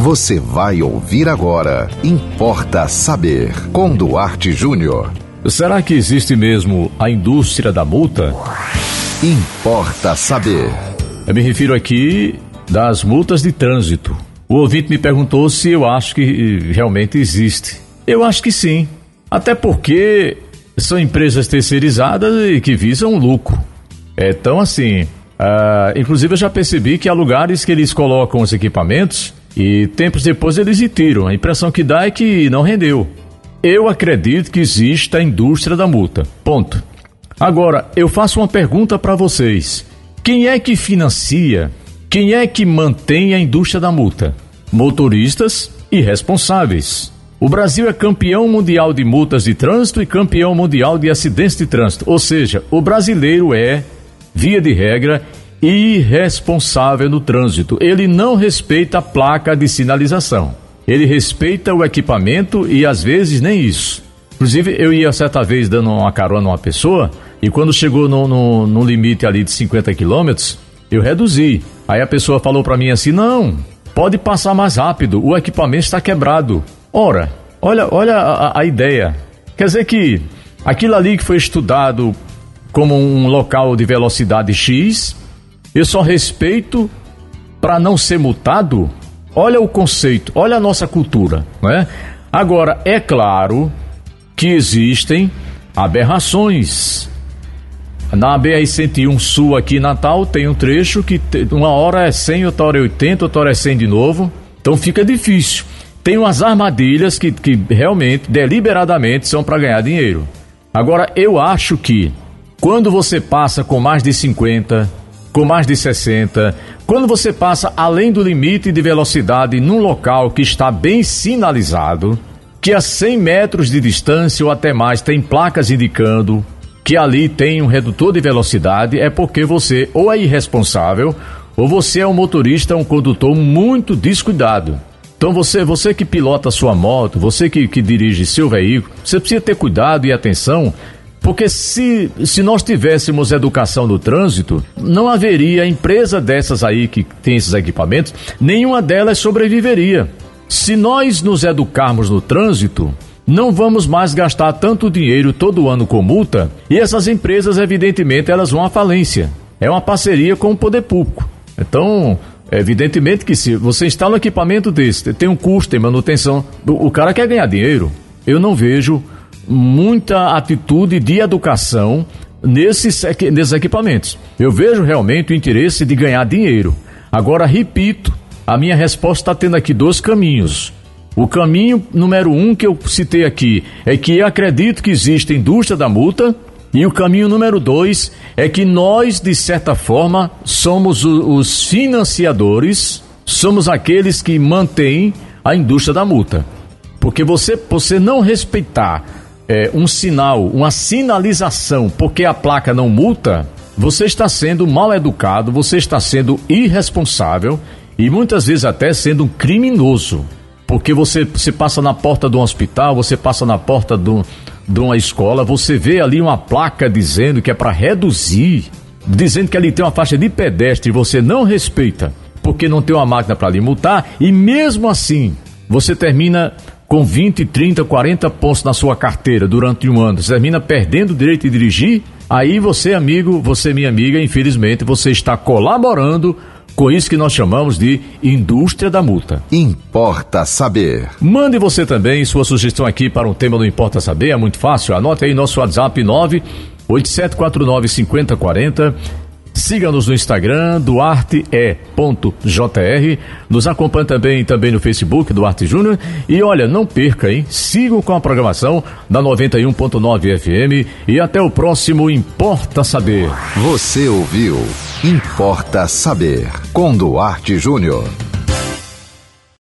Você vai ouvir agora. Importa saber. Com Duarte Júnior. Será que existe mesmo a indústria da multa? Importa saber. Eu me refiro aqui das multas de trânsito. O ouvinte me perguntou se eu acho que realmente existe. Eu acho que sim. Até porque são empresas terceirizadas e que visam lucro. Então, assim, uh, inclusive eu já percebi que há lugares que eles colocam os equipamentos e tempos depois eles retiram. A impressão que dá é que não rendeu. Eu acredito que existe a indústria da multa. Ponto. Agora, eu faço uma pergunta para vocês. Quem é que financia? Quem é que mantém a indústria da multa? Motoristas e responsáveis. O Brasil é campeão mundial de multas de trânsito e campeão mundial de acidentes de trânsito. Ou seja, o brasileiro é, via de regra, irresponsável no trânsito. Ele não respeita a placa de sinalização. Ele respeita o equipamento e às vezes nem isso. Inclusive, eu ia certa vez dando uma carona a uma pessoa e quando chegou no, no, no limite ali de 50 quilômetros, eu reduzi. Aí a pessoa falou para mim assim: não, pode passar mais rápido, o equipamento está quebrado. Ora, olha, olha a, a ideia. Quer dizer que aquilo ali que foi estudado como um local de velocidade X eu só respeito para não ser multado? Olha o conceito, olha a nossa cultura, né? Agora, é claro que existem aberrações. Na BR-101 Sul aqui em Natal tem um trecho que uma hora é 100, outra hora é 80, outra hora é 100 de novo. Então fica difícil. Tem umas armadilhas que, que realmente, deliberadamente, são para ganhar dinheiro. Agora, eu acho que quando você passa com mais de 50, com mais de 60, quando você passa além do limite de velocidade num local que está bem sinalizado, que a 100 metros de distância ou até mais tem placas indicando que ali tem um redutor de velocidade, é porque você ou é irresponsável ou você é um motorista, um condutor muito descuidado. Então você, você que pilota sua moto, você que, que dirige seu veículo, você precisa ter cuidado e atenção porque se, se nós tivéssemos educação no trânsito, não haveria empresa dessas aí que tem esses equipamentos, nenhuma delas sobreviveria. Se nós nos educarmos no trânsito, não vamos mais gastar tanto dinheiro todo ano com multa e essas empresas, evidentemente, elas vão à falência. É uma parceria com o poder público. Então, evidentemente que se você instala um equipamento desse, tem um custo, tem manutenção, o cara quer ganhar dinheiro. Eu não vejo muita atitude de educação nesses, nesses equipamentos. Eu vejo realmente o interesse de ganhar dinheiro. Agora, repito, a minha resposta está tendo aqui dois caminhos. O caminho número um que eu citei aqui é que eu acredito que existe indústria da multa. E o caminho número dois é que nós, de certa forma, somos os financiadores, somos aqueles que mantêm a indústria da multa. Porque você, você não respeitar é, um sinal, uma sinalização, porque a placa não multa, você está sendo mal educado, você está sendo irresponsável e muitas vezes até sendo um criminoso. Porque você, você passa na porta de um hospital, você passa na porta do, de uma escola, você vê ali uma placa dizendo que é para reduzir, dizendo que ali tem uma faixa de pedestre e você não respeita, porque não tem uma máquina para lhe multar, e mesmo assim você termina com 20, 30, 40 pontos na sua carteira durante um ano, você termina perdendo o direito de dirigir, aí você, amigo, você, minha amiga, infelizmente, você está colaborando com isso que nós chamamos de indústria da multa. Importa saber. Mande você também sua sugestão aqui para um tema do Importa Saber, é muito fácil. Anote aí nosso WhatsApp 98749 5040 Siga-nos no Instagram, duarte.jr. Nos acompanhe também, também no Facebook, Duarte Júnior. E olha, não perca, hein? Sigam com a programação da 91.9 FM. E até o próximo Importa Saber. Você ouviu Importa Saber, com Duarte Júnior.